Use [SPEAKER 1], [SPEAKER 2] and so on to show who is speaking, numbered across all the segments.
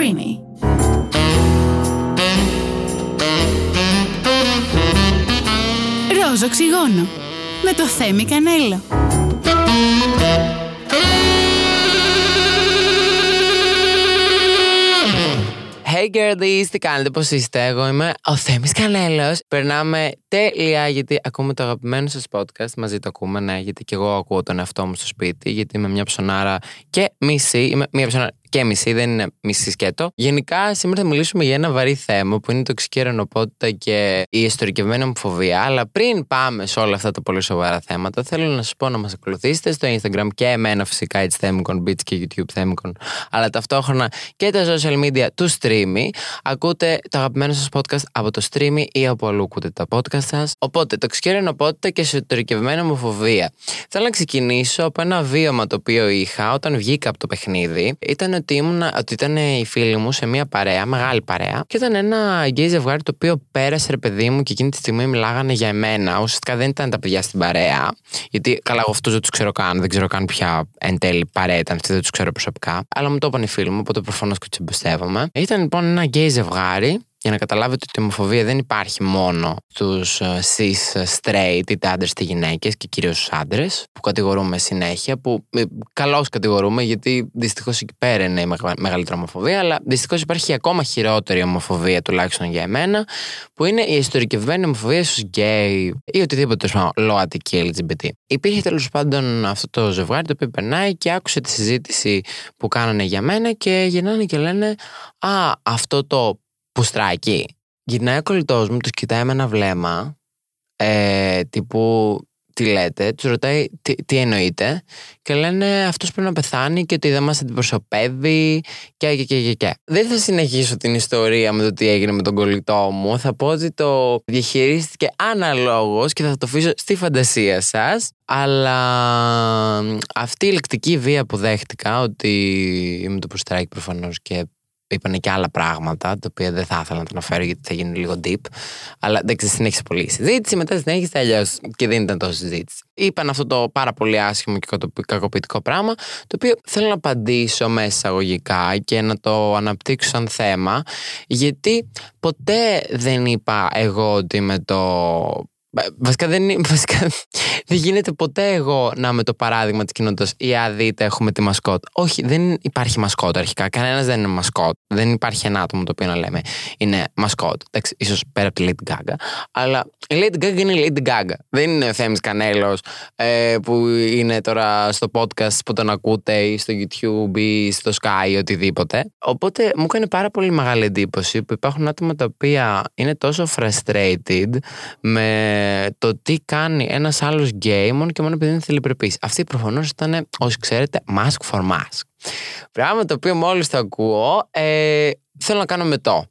[SPEAKER 1] Streamy. Ροζ οξυγόνο με το Θέμη Κανέλο.
[SPEAKER 2] Hey girlies, τι κάνετε, πώς είστε, εγώ είμαι ο Θέμης Κανέλος Περνάμε τέλεια γιατί ακούμε το αγαπημένο σας podcast Μαζί το ακούμε, ναι, γιατί και εγώ ακούω τον εαυτό μου στο σπίτι Γιατί είμαι μια ψωνάρα και μισή Είμαι μια ψωνάρα και μισή, δεν είναι μισή σκέτο. Γενικά, σήμερα θα μιλήσουμε για ένα βαρύ θέμα που είναι η τοξική ρενοπότητα και η ιστορικευμένη ομοφοβία. Αλλά πριν πάμε σε όλα αυτά τα πολύ σοβαρά θέματα, θέλω να σας πω να μας ακολουθήσετε στο Instagram και εμένα φυσικά, έτσι Θέμικον Beats και YouTube Θέμικον, αλλά ταυτόχρονα και τα social media του Streamy. Ακούτε το αγαπημένο σας podcast από το Streamy ή από αλλού ακούτε τα podcast σας. Οπότε, τοξική ρενοπότητα και εσωτερικευμένη ομοφοβία. Θέλω να ξεκινήσω από ένα βίωμα το οποίο είχα όταν βγήκα από το παιχνίδι. Ήταν ότι, ήμουν, ότι ήταν οι φίλοι μου σε μια παρέα, μεγάλη παρέα, και ήταν ένα γκέι ζευγάρι το οποίο πέρασε ρε παιδί μου και εκείνη τη στιγμή μιλάγανε για εμένα. Ουσιαστικά δεν ήταν τα παιδιά στην παρέα. Γιατί καλά, εγώ αυτού δεν τους ξέρω καν, δεν ξέρω καν ποια εν τέλει παρέα ήταν αυτή, δεν τους ξέρω προσωπικά. Αλλά μου το είπαν οι φίλοι μου, οπότε προφανώς και τους εμπιστεύομαι. Ήταν λοιπόν ένα γκέι ζευγάρι για να καταλάβετε ότι η ομοφοβία δεν υπάρχει μόνο στους ε, cis ε, straight είτε άντρες είτε γυναίκες και κυρίως στους άντρες που κατηγορούμε συνέχεια. Που ε, καλώς κατηγορούμε γιατί δυστυχώς εκεί πέρα είναι η μεγαλύτερη ομοφοβία, αλλά δυστυχώς υπάρχει ακόμα χειρότερη ομοφοβία τουλάχιστον για εμένα, που είναι η ιστορικευμένη ομοφοβία στους γκέι ή οτιδήποτε ΛΟΑΤΚΙ και LGBT. Υπήρχε τέλος πάντων αυτό το ζευγάρι το οποίο περνάει και άκουσε τη συζήτηση που κάνανε για μένα και γυρνάνε και λένε Α, αυτό το πουστράκι. Γυρνάει ο κολλητός μου, τους κοιτάει με ένα βλέμμα. Ε, τύπου τι λέτε, τους ρωτάει τι, τι εννοείται και λένε αυτός πρέπει να πεθάνει και ότι δεν μας αντιπροσωπεύει και, και, και, και, και. Δεν θα συνεχίσω την ιστορία με το τι έγινε με τον κολλητό μου. Θα πω ότι το διαχειρίστηκε αναλόγως και θα το αφήσω στη φαντασία σας. Αλλά αυτή η λεκτική βία που δέχτηκα ότι είμαι το προστράκι προφανώς και είπαν και άλλα πράγματα, τα οποία δεν θα ήθελα να τα αναφέρω γιατί θα γίνει λίγο deep. Αλλά εντάξει, συνέχισε πολύ η συζήτηση. Μετά συνέχισε αλλιώς και δεν ήταν τόσο συζήτηση. Είπαν αυτό το πάρα πολύ άσχημο και κακοποιητικό πράγμα, το οποίο θέλω να απαντήσω μέσα εισαγωγικά και να το αναπτύξω σαν θέμα, γιατί ποτέ δεν είπα εγώ ότι με το Βασικά δεν, βασικά δεν γίνεται ποτέ εγώ να είμαι το παράδειγμα της κοινότητας ή αδίτε έχουμε τη μασκότ. Όχι, δεν υπάρχει μασκότ αρχικά. Κανένας δεν είναι μασκότ. Δεν υπάρχει ένα άτομο το οποίο να λέμε είναι μασκότ. Εντάξει, ίσως πέρα από τη Lady Gaga. Αλλά η Lady Gaga είναι η Lady Gaga. Δεν είναι ο Θέμης Κανέλος ε, που είναι τώρα στο podcast που τον ακούτε ή στο YouTube ή στο Sky ή οτιδήποτε. Οπότε μου έκανε πάρα πολύ μεγάλη εντύπωση που υπάρχουν άτομα τα οποία είναι τόσο frustrated με το τι κάνει ένας άλλος γκέι μόνο και μόνο επειδή είναι θελυπρεπή. Αυτή προφανώς ήταν, όσοι ξέρετε, mask for mask. Πράγμα το οποίο μόλις το ακούω, ε, θέλω να κάνω μετό.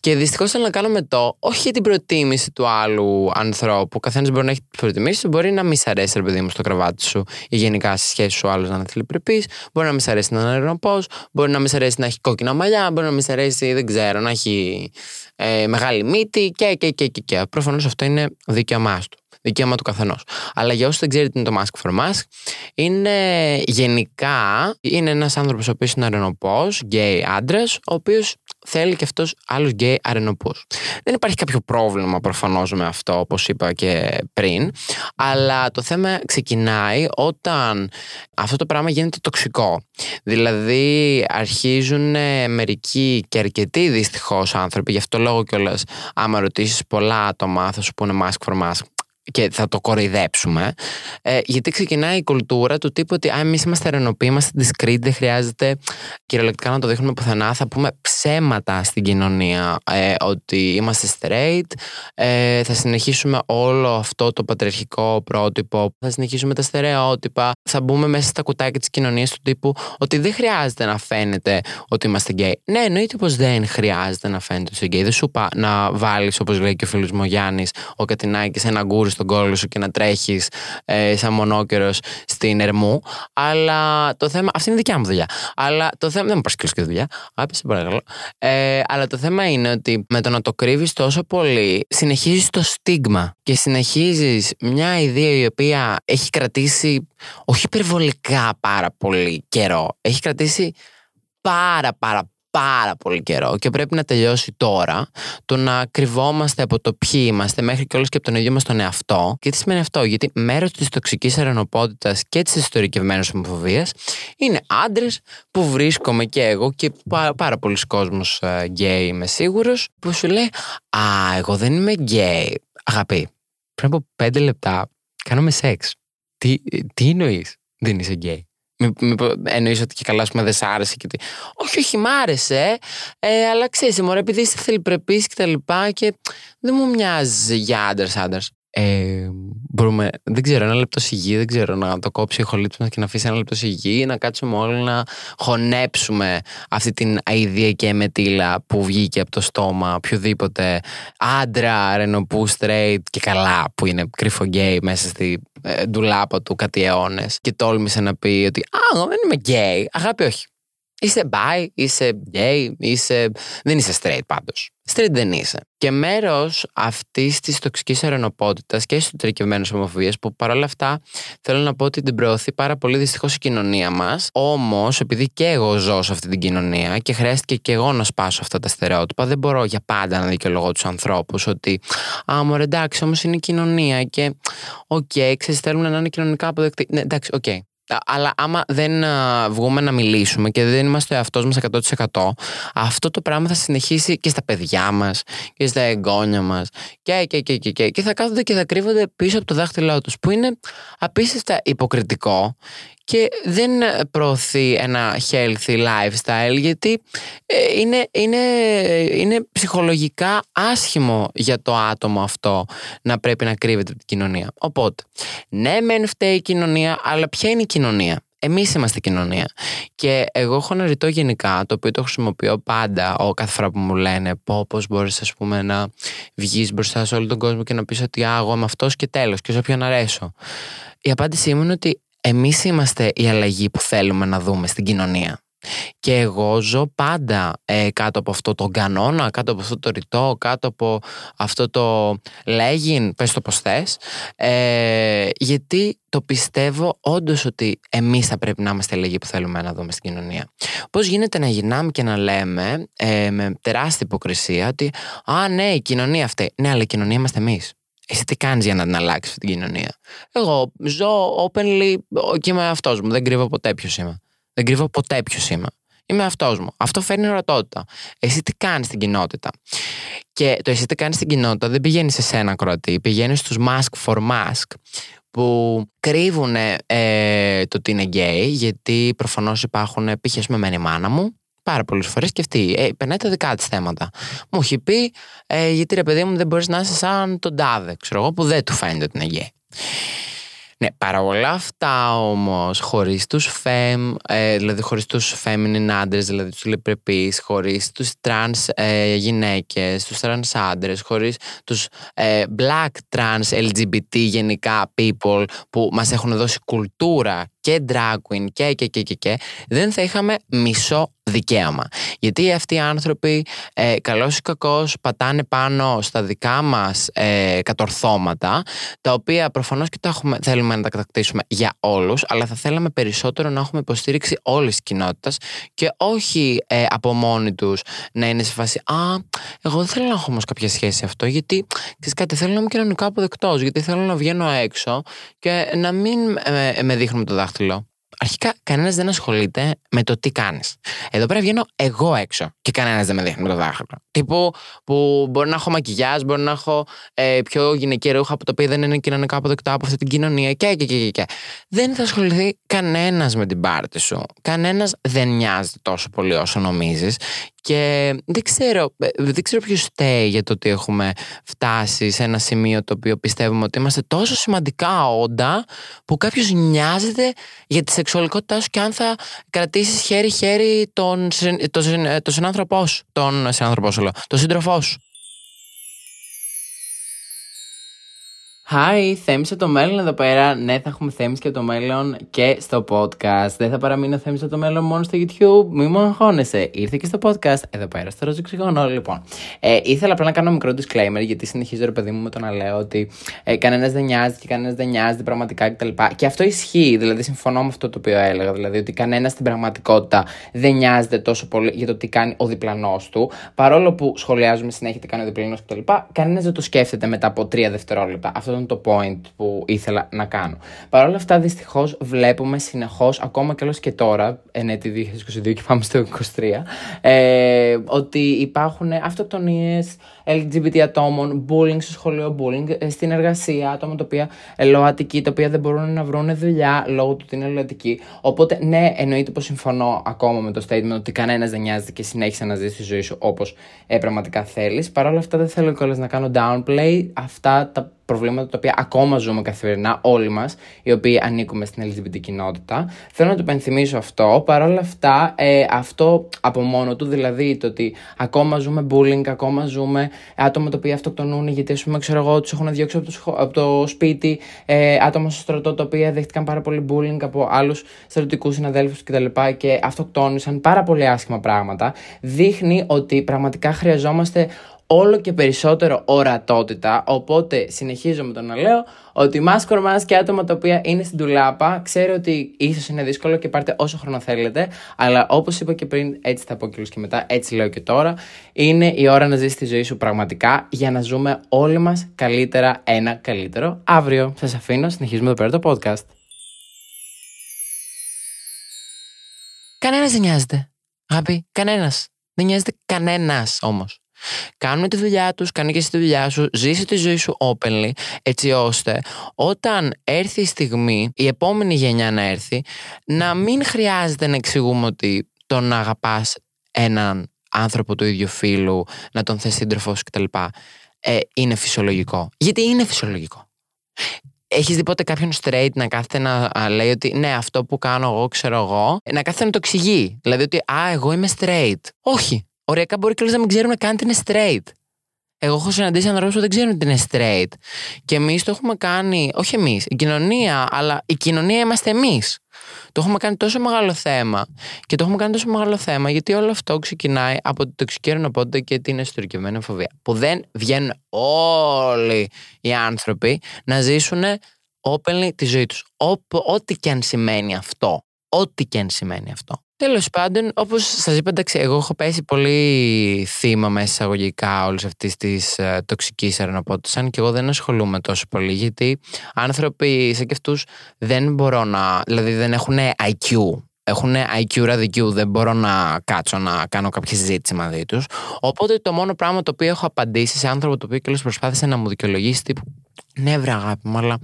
[SPEAKER 2] Και δυστυχώς θέλω να κάνω μετό, όχι για την προτίμηση του άλλου ανθρώπου. Ο καθένας μπορεί να έχει τι προτιμήσεις του, μπορεί να μην σ' αρέσει, ρε παιδί μου, στο κρεβάτι σου ή γενικά στη σχέση σου άλλος να είναι θελυπρεπή. Μπορεί να μην σ' αρέσει να είναι αεροπό, μπορεί να μην σ' αρέσει να έχει κόκκινα μαλλιά, μπορεί να μην σ' αρέσει, δεν ξέρω, να έχει ε, μεγάλη μύτη και, και, και, και. και. Προφανώς αυτό είναι δικαίωμά του. Δικαίωμα του καθενός. Αλλά για όσους δεν ξέρετε τι είναι το mask for mask, είναι γενικά είναι ένας άνθρωπος ο οποίος είναι αρρενωπός, γκέι άντρας, ο οποίος θέλει και αυτός άλλους γκέι αρρενωπούς. Δεν υπάρχει κάποιο πρόβλημα προφανώς με αυτό, όπως είπα και πριν. Αλλά το θέμα ξεκινάει όταν αυτό το πράγμα γίνεται τοξικό. Δηλαδή αρχίζουν μερικοί και αρκετοί δυστυχώς άνθρωποι, γι' αυτό λόγο κιόλας, άμα ρωτήσεις πολλά άτομα, θα σου πούνε masc for masc και θα το κοροϊδέψουμε. Ε, γιατί ξεκινάει η κουλτούρα του τύπου ότι εμείς είμαστε ρενοποιοί, είμαστε discreet, δεν χρειάζεται κυριολεκτικά να το δείχνουμε πουθενά. Θα πούμε ψέματα στην κοινωνία ε, ότι είμαστε straight. Ε, θα συνεχίσουμε όλο αυτό το πατριαρχικό πρότυπο. Θα συνεχίσουμε τα στερεότυπα. Θα μπούμε μέσα στα κουτάκια της κοινωνίας του τύπου ότι δεν χρειάζεται να φαίνεται ότι είμαστε gay. Ναι, εννοείται πως δεν χρειάζεται να φαίνεται ότι είσαι gay. Δεν σου είπα να βάλεις, όπως λέει και ο φίλος μου Γιάννης, ο Κατινάκης, ένα γκούρι στον κόλλο σου και να τρέχεις ε, σαν μονόκερος στην Ερμού. Αλλά το θέμα. Αυτή είναι δικιά μου δουλειά. Αλλά το θέμα. Δεν μου πάρει και δουλειά. Άπησε, παρακαλώ. Ε, αλλά το θέμα είναι ότι με το να το κρύβεις τόσο πολύ, συνεχίζεις το στίγμα και συνεχίζεις μια ιδέα η οποία έχει κρατήσει όχι υπερβολικά πάρα πολύ καιρό. Έχει κρατήσει πάρα πάρα πάρα πολύ καιρό και πρέπει να τελειώσει τώρα το να κρυβόμαστε από το ποιοι είμαστε μέχρι και όλες και από τον ίδιο μας τον εαυτό. Και τι σημαίνει αυτό, γιατί μέρος της τοξικής αρρενωπότητας και της εσωτερικευμένης ομοφοβίας είναι άντρες που βρίσκομαι και εγώ και πάρα, πάρα πολλοί κόσμος γκέι ε, είμαι σίγουρος που σου λέει «Α, εγώ δεν είμαι γκέι». Αγάπη, πριν από πέντε λεπτά κάνουμε σεξ. Τι, τι εννοείς, δεν είσαι γκέι; Μήπως εννοείς ότι και καλά, πούμε, δεν σ' άρεσε και τι. Όχι, όχι, μ' άρεσε. Ε, αλλά ξέρεις, μωρέ, επειδή είσαι θηλυπρεπής και τα λοιπά και δεν μου μοιάζει για άντρες άντρες. Ε, μπορούμε, δεν ξέρω, ένα λεπτό σιγή, δεν ξέρω, να το κόψει η ηχολήπτης μας και να αφήσει ένα λεπτό σιγή, να κάτσουμε όλοι να χωνέψουμε αυτή την αηδία και εμετίλα που βγήκε από το στόμα οποιοδήποτε άντρα, αρρενωπού, straight και καλά που είναι κρυφό γκέι μέσα στη ε, ντουλάπα του κάτι αιώνες και τόλμησε να πει ότι Α, εγώ δεν είμαι γκέι. Αγάπη, όχι. Είσαι bi, είσαι gay, είσαι... δεν είσαι straight πάντως. Straight δεν είσαι. Και μέρος αυτής της τοξικής αρρενωπότητας και εσωτερικευμένης ομοφοβίας, που παρόλα αυτά θέλω να πω ότι την προωθεί πάρα πολύ δυστυχώς η κοινωνία μας. Όμως, επειδή και εγώ ζω σε αυτή την κοινωνία και χρειάστηκε και εγώ να σπάσω αυτά τα στερεότυπα, δεν μπορώ για πάντα να δικαιολογώ τους ανθρώπους ότι Α, μωρέ, εντάξει, όμως είναι η κοινωνία και OK, okay, ξέρεις, θέλουν να είναι κοινωνικά αποδεκτοί. Ναι, εντάξει, OK. Okay. Αλλά άμα δεν βγούμε να μιλήσουμε και δεν είμαστε ο εαυτός μας 100%, αυτό το πράγμα θα συνεχίσει και στα παιδιά μας και στα εγγόνια μας. Και, και, και, και, και, και θα κάθονται και θα κρύβονται πίσω από το δάχτυλό τους, που είναι απίστευτα υποκριτικό και δεν προωθεί ένα healthy lifestyle γιατί ε, είναι, είναι, είναι ψυχολογικά άσχημο για το άτομο αυτό να πρέπει να κρύβεται από την κοινωνία. Οπότε, ναι μεν φταίει η κοινωνία, αλλά ποια είναι η κοινωνία; Εμείς είμαστε κοινωνία. Και εγώ έχω ένα ρητό γενικά, το οποίο το χρησιμοποιώ πάντα ο, κάθε φορά που μου λένε πώς μπορείς να βγεις μπροστά σε όλο τον κόσμο και να πεις ότι α, εγώ είμαι αυτός και τέλος, και σε όποιον αρέσω. Η απάντησή μου είναι ότι εμείς είμαστε η αλλαγή που θέλουμε να δούμε στην κοινωνία. Και εγώ ζω πάντα ε, κάτω από αυτό το κανόνα, κάτω από αυτό το ρητό, κάτω από αυτό το λέγειν, πες το πως θες, ε, γιατί το πιστεύω όντως ότι εμείς θα πρέπει να είμαστε αλλαγή που θέλουμε να δούμε στην κοινωνία. Πώς γίνεται να γυρνάμε και να λέμε ε, με τεράστια υποκρισία ότι «Α, ναι, η κοινωνία αυτή». Ναι, αλλά η κοινωνία είμαστε εμείς. Εσύ τι κάνεις για να την αλλάξεις την κοινωνία; Εγώ ζω openly και είμαι αυτός μου. Δεν κρύβω ποτέ ποιος είμαι. Δεν κρύβω ποτέ ποιος είμαι. Είμαι αυτός μου. Αυτό φέρνει ορατότητα. Εσύ τι κάνεις στην κοινότητα; Και το εσύ τι κάνεις στην κοινότητα δεν πηγαίνει σε σένα ακροατή. Πηγαίνει στους masc for masc που κρύβουν ε, το ότι είναι γκέι, γιατί προφανώς υπάρχουν π.χ. με η μάνα μου, πάρα πολλές φορές και αυτή ε, περνάει τα δικά της θέματα. Μου έχει πει, ε, γιατί ρε παιδί μου δεν μπορείς να είσαι σαν τον τάδε, ξέρω εγώ, που δεν του φαίνεται ότι είναι γκέι. Ναι, παρά όλα αυτά όμως, χωρίς τους fem, ε, δηλαδή χωρίς τους feminine άντρες, δηλαδή τους θηλυπρεπείς, χωρίς τους trans ε, γυναίκες, τους trans άντρες, χωρίς τους ε, black trans LGBT γενικά people που μας έχουν δώσει κουλτούρα και drag queen και, και, και, και, και, δεν θα είχαμε μισό δικαίωμα. Γιατί αυτοί οι άνθρωποι, ε, καλώς ή κακώς, πατάνε πάνω στα δικά μας ε, κατορθώματα, τα οποία προφανώς και το έχουμε, θέλουμε να τα κατακτήσουμε για όλους, αλλά θα θέλαμε περισσότερο να έχουμε υποστήριξη όλης της κοινότητας και όχι ε, από μόνοι τους να είναι σε φάση «Α, εγώ δεν θέλω να έχω όμως κάποια σχέση αυτό, γιατί ξέρεις κάτι, θέλω να είμαι κοινωνικά αποδεκτός, γιατί θέλω να βγαίνω έξω και να μην ε, με δείχνουν το δάχτυλο Αρχικά, κανένας δεν ασχολείται με το τι κάνεις. Εδώ πέρα βγαίνω εγώ έξω και κανένας δεν με δείχνει με το δάχτυλο. Τύπου που μπορεί να έχω μακιγιάζ, μπορεί να έχω ε, πιο γυναικεία ρούχα από το οποίο δεν είναι κοινωνικά αποδεκτά από αυτή την κοινωνία και, και, και, και. Δεν θα ασχοληθεί κανένας με την πάρτη σου. Κανένας δεν νοιάζεται τόσο πολύ όσο νομίζεις. Και δεν ξέρω, ε, δεν ξέρω ποιος στέει για το ότι έχουμε φτάσει σε ένα σημείο το οποίο πιστεύουμε ότι είμαστε τόσο σημαντικά όντα που κάποιος νοιάζεται για τη σεξουαλικότητά σου και αν θα κρατήσεις χέρι-χέρι τον, τον, τον συνάνθρωπό σου. Τον συνάνθρωπό σου, τον σύντροφό σου. Hi, Θέμης από το μέλλον εδώ πέρα. Ναι, θα έχουμε Θέμης και το μέλλον και στο podcast. Δεν θα παραμείνει ο Θέμης από το μέλλον μόνο στο YouTube. Μη μου αγχώνεσαι. Ήρθε και στο podcast εδώ πέρα στο Ρόζο Ξυγόνο. Λοιπόν, ε, ήθελα απλά να κάνω μικρό disclaimer γιατί συνεχίζω ρε παιδί μου με το να λέω ότι ε, κανένας δεν νοιάζεται και κανένας δεν νοιάζεται πραγματικά κτλ. Και, και αυτό ισχύει. Δηλαδή, συμφωνώ με αυτό το οποίο έλεγα. Δηλαδή, ότι κανένας στην πραγματικότητα δεν νοιάζεται τόσο πολύ για το τι κάνει ο διπλανός του. Παρόλο που σχολιάζουμε συνέχεια τι κάνει ο διπλανός κτλ. Κανένας δεν το σκέφτεται μετά από τρία δευτερόλεπτα. Αυτό ήταν το point που ήθελα να κάνω. Παρ' όλα αυτά, δυστυχώς βλέπουμε συνεχώς, ακόμα και και τώρα, εν έτη 2022 και πάμε στο 2023, ε, ότι υπάρχουν αυτοκτονίες LGBT ατόμων, bullying στο σχολείο, bullying ε, στην εργασία, άτομα τα οποία ελοατικοί, τα οποία δεν μπορούν να βρουν δουλειά λόγω του ότι είναι ελοατικοί. Οπότε, ναι, εννοείται πως συμφωνώ ακόμα με το statement ότι κανένας δεν νοιάζεται και συνέχισε να ζεις τη ζωή σου όπως ε, πραγματικά θέλεις. Παρ' όλα αυτά, δεν θέλω κιόλας να κάνω downplay αυτά τα προβλήματα τα οποία ακόμα ζούμε καθημερινά όλοι μας, οι οποίοι ανήκουμε στην LGBT κοινότητα. Θέλω να το υπενθυμίσω αυτό. Παρ' όλα αυτά, ε, αυτό από μόνο του, δηλαδή το ότι ακόμα ζούμε bullying, ακόμα ζούμε άτομα τα οποία αυτοκτονούν γιατί, ας πούμε, ξέρω εγώ, τους έχουν διώξει από το, από το σπίτι, ε, άτομα στο στρατό τα οποία δέχτηκαν πάρα πολύ bullying από άλλους στρατιωτικούς συναδέλφους κτλ. Και, και αυτοκτόνησαν πάρα πολύ άσχημα πράγματα. Δείχνει ότι πραγματικά χρειαζόμαστε όλο και περισσότερο ορατότητα. Οπότε συνεχίζω με το να λέω ότι μάσκορ μα και άτομα τα οποία είναι στην τουλάπα, ξέρω ότι ίσως είναι δύσκολο και πάρτε όσο χρόνο θέλετε. Αλλά όπως είπα και πριν, έτσι θα πω και μετά, έτσι λέω και τώρα. Είναι η ώρα να ζήσεις τη ζωή σου πραγματικά για να ζούμε όλοι μας καλύτερα ένα καλύτερο αύριο. Σας αφήνω, συνεχίζουμε εδώ πέρα το podcast. Κανένας δεν νοιάζεται. Αγάπη, κανένας. Δεν νοιάζεται κανένας όμως. Κάνουν τη δουλειά τους, κάνει και εσύ τη δουλειά σου, ζήσει τη ζωή σου openly, έτσι ώστε όταν έρθει η στιγμή, η επόμενη γενιά να έρθει, να μην χρειάζεται να εξηγούμε ότι τον να αγαπάς έναν άνθρωπο του ίδιου φίλου, να τον θες σύντροφό σου κτλ. Ε, είναι φυσιολογικό. Γιατί είναι φυσιολογικό. Έχεις δει ποτέ κάποιον straight να κάθεται να λέει ότι ναι, αυτό που κάνω εγώ, ξέρω εγώ, να κάθεται να το εξηγεί. Δηλαδή ότι Α, εγώ είμαι straight. Όχι. Ωριακά μπορεί και να μην ξέρουν καν ότι είναι straight. Εγώ έχω συναντήσει ανθρώπους που δεν ξέρουν ότι είναι straight. Και εμείς το έχουμε κάνει, όχι εμείς, η κοινωνία, αλλά η κοινωνία είμαστε εμείς. Το έχουμε κάνει τόσο μεγάλο θέμα. Και το έχουμε κάνει τόσο μεγάλο θέμα γιατί όλο αυτό ξεκινάει από το τοξική ρενοπότητα και την εσωτερικευμένη φοβία. Που δεν βγαίνουν όλοι οι άνθρωποι να ζήσουν openly τη ζωή τους. Ό,τι και αν σημαίνει αυτό. Ό,τι και αν σημαίνει αυτό. Τέλος πάντων, όπως σας είπα, εντάξει, εγώ έχω πέσει πολύ θύμα μέσα εισαγωγικά όλης αυτής της uh, τοξικής αρενοπότητα, και εγώ δεν ασχολούμαι τόσο πολύ, γιατί άνθρωποι σαν και αυτούς δεν μπορώ να. δηλαδή δεν έχουν IQ. Έχουν IQ ραδικιού, δεν μπορώ να κάτσω να κάνω κάποια συζήτηση μαζί τους. Οπότε το μόνο πράγμα το οποίο έχω απαντήσει σε άνθρωπο το οποίο και προσπάθησε να μου δικαιολογήσει τύπου ναι, βρε αγάπη μου, αλλά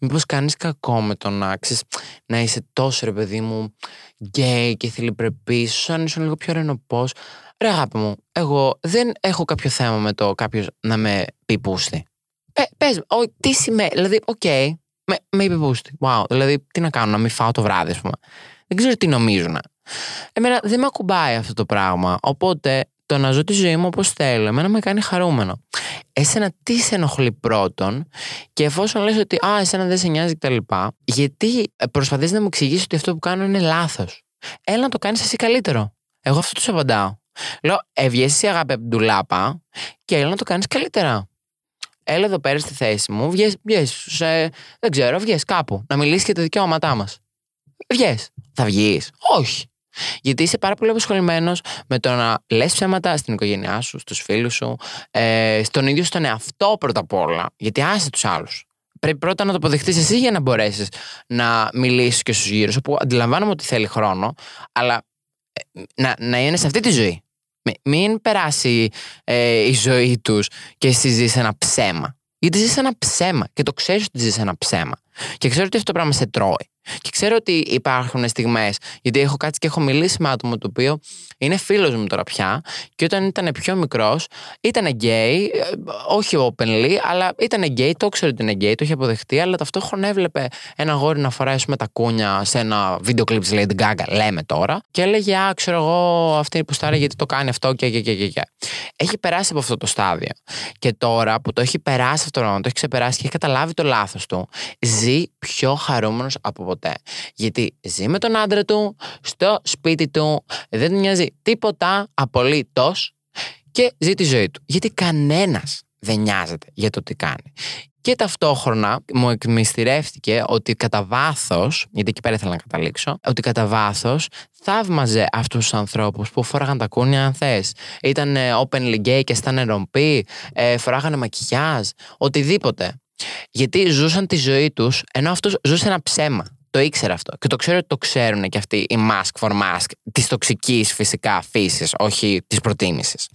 [SPEAKER 2] μήπως κάνεις κακό με το να ξέρεις να είσαι τόσο ρε παιδί μου γκέι και θηλυπρεπής, αν είσαι λίγο πιο ρενοπός. Ρε αγάπη μου, εγώ δεν έχω κάποιο θέμα με το κάποιος να με πει πούστη. Πες, τι σημαίνει, δηλαδή, OK, okay, με, με είπε πούστη. Wow, δηλαδή, τι να κάνω, να μην φάω το βράδυ, ας πούμε. Δεν ξέρω τι νομίζουν. Εμένα δεν με ακουμπάει αυτό το πράγμα. Οπότε το να ζω τη ζωή μου όπως θέλω, εμένα με κάνει χαρούμενο. Εσένα τι σε ενοχλεί πρώτον, και εφόσον λες ότι Α, εσένα δεν σε νοιάζει κτλ., γιατί προσπαθείς να μου εξηγήσεις ότι αυτό που κάνω είναι λάθος. Έλα να το κάνεις εσύ καλύτερο. Εγώ αυτό τους απαντάω. Λέω, βγες εσύ αγάπη από την ντουλάπα και έλα να το κάνεις καλύτερα. Έλα εδώ πέρα στη θέση μου, βγες, βγες δεν ξέρω, βγες κάπου, να μιλήσεις για τα δικαιώματά μας. Βγες. Θα βγεις. Όχι. Γιατί είσαι πάρα πολύ απασχολημένος με το να λες ψέματα στην οικογένειά σου, στους φίλους σου, ε, στον ίδιο στον εαυτό πρώτα απ' όλα. Γιατί άσε τους άλλους. Πρέπει πρώτα να το αποδεχτείς εσύ για να μπορέσεις να μιλήσεις και στους γύρω σου, που αντιλαμβάνομαι ότι θέλει χρόνο, αλλά ε, να, να είναι σε αυτή τη ζωή. Μην περάσει ε, η ζωή τους και εσύ ζεις ένα ψέμα. Γιατί ζεις ένα ψέμα και το ξέρεις ότι ζεις ένα ψέμα. Και ξέρω ότι αυτό το πράγμα σε τρώει. Και ξέρω ότι υπάρχουν στιγμές, γιατί έχω κάτσει και έχω μιλήσει με άτομο το οποίο είναι φίλος μου τώρα πια. Και όταν ήταν πιο μικρός, ήταν γκέι, ε, όχι openly, αλλά ήταν γκέι, το ήξερε ότι είναι γκέι, το είχε αποδεχτεί, αλλά ταυτόχρονα έβλεπε ένα γόρι να φοράει με τα κούνια σε ένα βίντεο κλειπ της Lady Gaga, λέμε τώρα, και έλεγε Α, ξέρω εγώ, αυτή που στάρει γιατί το κάνει αυτό και, και, και, και, και. Έχει περάσει από αυτό το στάδιο. Και τώρα που το έχει περάσει αυτό το πράγμα, το έχει ξεπεράσει και έχει καταλάβει το λάθος του, ζει πιο χαρούμενος από ποτέ. Γιατί ζει με τον άντρα του, στο σπίτι του, δεν του νοιάζει τίποτα απολύτως και ζει τη ζωή του. Γιατί κανένας δεν νοιάζεται για το τι κάνει. Και ταυτόχρονα μου εκμυστηρεύτηκε ότι κατά βάθος, γιατί εκεί πέρα ήθελα να καταλήξω, ότι κατά βάθος θαύμαζε αυτούς τους ανθρώπους που φόραγαν τα κούνια, αν θες. Ήταν openly gay και ήταν ρομπή, ε, φοράγανε μακιγιάζ, οτιδήποτε. Γιατί ζούσαν τη ζωή τους, ενώ αυτός ζούσε ένα ψέμα. Το ήξερα αυτό. Και το ξέρω ότι το ξέρουν και αυτοί οι mask for mask της τοξικής φυσικά φύσης, όχι της προτίμησης.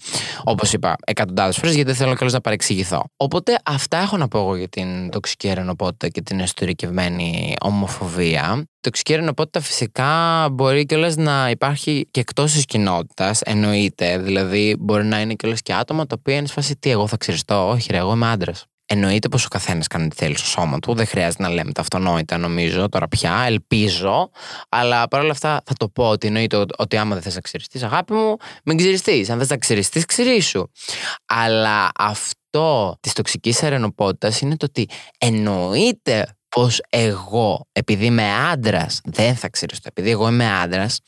[SPEAKER 2] Όπως είπα εκατοντάδες φορές, γιατί δεν θέλω κιόλας να παρεξηγηθώ. Οπότε αυτά έχω να πω εγώ για την τοξική ερενοπότητα και την εσωτερικευμένη ομοφοβία. Η τοξική ερενοπότητα φυσικά μπορεί κιόλας να υπάρχει και εκτός της κοινότητας, εννοείται. Δηλαδή, μπορεί να είναι κιόλας και άτομα τα οποία είναι σφασί τι, εγώ θα ξυριστώ. Όχι, ρε, εγώ είμαι άντρας. Εννοείται πως ο καθένας κάνει τι θέλει στο σώμα του. Δεν χρειάζεται να λέμε τα αυτονόητα, νομίζω τώρα πια. Ελπίζω. Αλλά παρόλα αυτά θα το πω ότι εννοείται ότι άμα δεν θες να ξυριστείς, αγάπη μου, μην ξυριστείς. Αν θες να ξυριστείς, ξυρίσου. Αλλά αυτό της τοξικής αρρενωπότητας είναι το ότι εννοείται πως εγώ, επειδή είμαι άντρας, δεν θα ξυριστώ. Επειδή εγώ είμαι άντρας,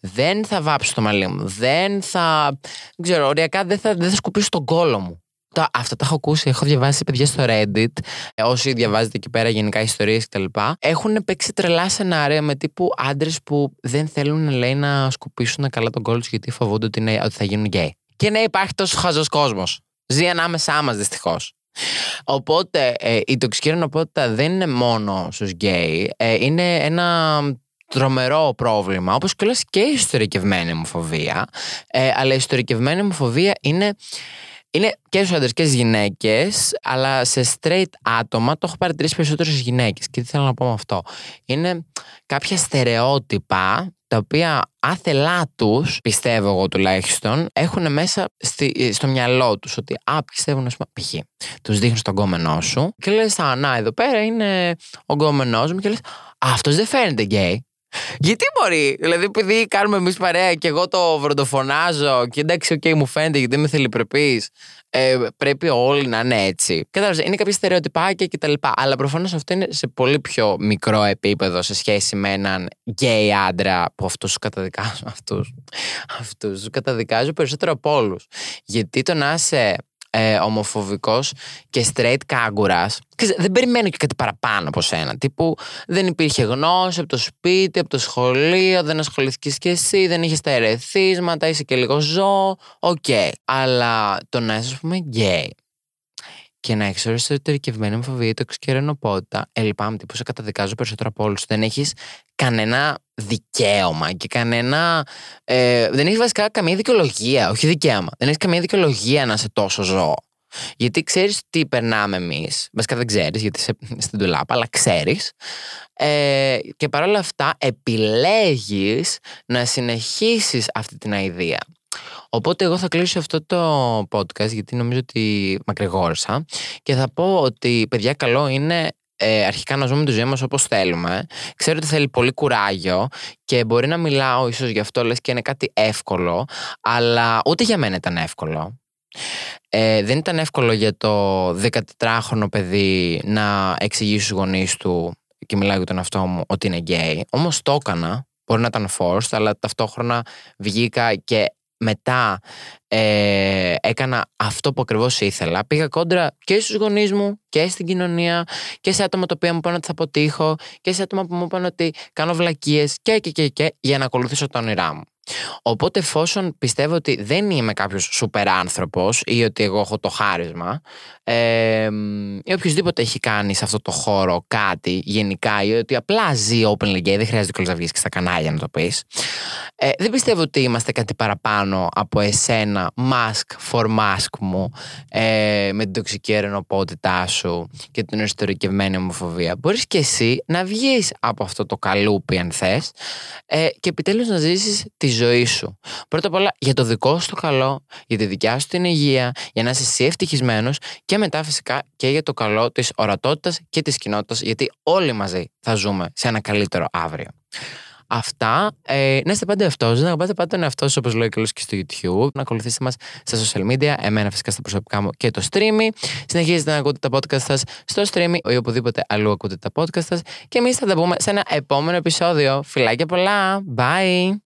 [SPEAKER 2] δεν θα βάψω το μαλλί μου. Δεν θα. Δεν ξέρω, οριακά δεν θα, δεν θα σκουπίσω τον κώλο μου. Τα, αυτά τα έχω ακούσει, έχω διαβάσει παιδιά στο Reddit, ε, όσοι διαβάζετε εκεί πέρα γενικά ιστορίες κτλ. Έχουν παίξει τρελά σενάρια με τύπου άντρες που δεν θέλουν λέει, να σκουπίσουν καλά τον κώλο τους γιατί φοβούνται ότι, είναι, ότι θα γίνουν γκέι. Και ναι, υπάρχει τόσο χαζός κόσμος. Ζει ανάμεσά μας δυστυχώς. Οπότε ε, η τοξική ρενοπότητα δεν είναι μόνο στους γκέι, ε, είναι ένα τρομερό πρόβλημα, όπως και και η ιστορικευμένη ομοφοβία. Ε, αλλά η ιστορικευμένη ομοφοβία είναι είναι και στους άντρες και στις γυναίκες, αλλά σε straight άτομα το έχω παρατηρήσει περισσότερο στις γυναίκες. Και τι θέλω να πω με αυτό. Είναι κάποια στερεότυπα τα οποία άθελά τους, πιστεύω εγώ τουλάχιστον, έχουν μέσα στη, στο μυαλό τους ότι α, πιστεύουν, ας πούμε, π.χ. Τους δείχνουν τον γκόμενό σου και λες, Α, να, εδώ πέρα είναι ο γκόμενός μου και λες, Αυτός δεν φαίνεται γκέι. Γιατί μπορεί, δηλαδή επειδή κάνουμε εμείς παρέα και εγώ το βροντοφωνάζω και εντάξει, OK, okay, μου φαίνεται γιατί είμαι θηλυπρεπής, ε, πρέπει όλοι να είναι έτσι. Κατάλαβες, είναι κάποια στερεοτυπάκια κτλ. Αλλά προφανώς αυτό είναι σε πολύ πιο μικρό επίπεδο σε σχέση με έναν γκέι άντρα που αυτούς τους καταδικάζω. Αυτούς αυτούς τους καταδικάζω περισσότερο από όλους. Γιατί το να είσαι ε, ομοφοβικός και straight κάγκουρας δεν περιμένω και κάτι παραπάνω από σένα τύπου δεν υπήρχε γνώση από το σπίτι από το σχολείο δεν ασχολήθηκες και εσύ δεν είχες τα ερεθίσματα είσαι και λίγο ζώο OK okay. αλλά το να είσαι ας πούμε γκέι και να έχει όρεξη εσωτερικευμένη ομοφοβία ή τοξική αρρενωπότητα, ε, λυπάμαι τύπου σε καταδικάζω περισσότερο από όλους. Δεν έχεις κανένα δικαίωμα και κανένα. Ε, δεν έχεις βασικά καμία δικαιολογία, όχι δικαίωμα. Δεν έχεις καμία δικαιολογία να είσαι τόσο ζώο. Γιατί ξέρεις τι περνάμε εμείς. Βασικά δεν ξέρεις, γιατί είσαι στην τουλάπα, αλλά ξέρεις. Ε, και παρόλα αυτά επιλέγεις να συνεχίσεις αυτή την αηδία. Οπότε εγώ θα κλείσω αυτό το podcast γιατί νομίζω ότι μακρηγόρησα και θα πω ότι παιδιά καλό είναι ε, αρχικά να ζούμε τη ζωή μας όπως θέλουμε. Ξέρω ότι θέλει πολύ κουράγιο και μπορεί να μιλάω ίσως γι' αυτό λες και είναι κάτι εύκολο αλλά ούτε για μένα ήταν εύκολο. Ε, δεν ήταν εύκολο για το 14χρονο παιδί να εξηγήσει στους γονείς του και μιλάω για τον εαυτό μου ότι είναι γκέι. Όμως το έκανα, μπορεί να ήταν forced, αλλά ταυτόχρονα βγήκα και μετά ε, έκανα αυτό που ακριβώς ήθελα. Πήγα κόντρα και στους γονείς μου και στην κοινωνία και σε άτομα τα οποία μου είπαν ότι θα αποτύχω και σε άτομα που μου είπαν ότι κάνω βλακίες και, και, και, και για να ακολουθήσω τα όνειρά μου. Οπότε εφόσον πιστεύω ότι δεν είμαι κάποιος σούπερ άνθρωπος ή ότι εγώ έχω το χάρισμα ε, ή οποιοδήποτε έχει κάνει σε αυτό το χώρο κάτι γενικά ή ότι απλά ζει openly gay, δεν χρειάζεται κιόλας να βγεις και στα κανάλια να το πεις ε, δεν πιστεύω ότι είμαστε κάτι παραπάνω από εσένα ένα mask for mask μου ε, με την τοξική ερενοπότητά σου και την εσωτερικευμένη ομοφοβία. Μπορείς και εσύ να βγεις από αυτό το καλούπι αν θες ε, και επιτέλους να ζήσεις τη ζωή σου. Πρώτα απ' όλα για το δικό σου το καλό, για τη δικιά σου την υγεία, για να είσαι εσύ ευτυχισμένος και μετά φυσικά και για το καλό της ορατότητας και της κοινότητας γιατί όλοι μαζί θα ζούμε σε ένα καλύτερο αύριο. Αυτά. Ε, να είστε πάντα εαυτό να αγαπάτε πάντα τον εαυτό σας, όπως λέω και και στο YouTube. Να ακολουθήσετε μας στα social media, εμένα φυσικά στα προσωπικά μου και το streaming. Συνεχίζετε να ακούτε τα podcast σας στο streaming ή οπουδήποτε αλλού ακούτε τα podcast σας. Και εμείς θα τα πούμε σε ένα επόμενο επεισόδιο. Φιλάκια πολλά. Bye.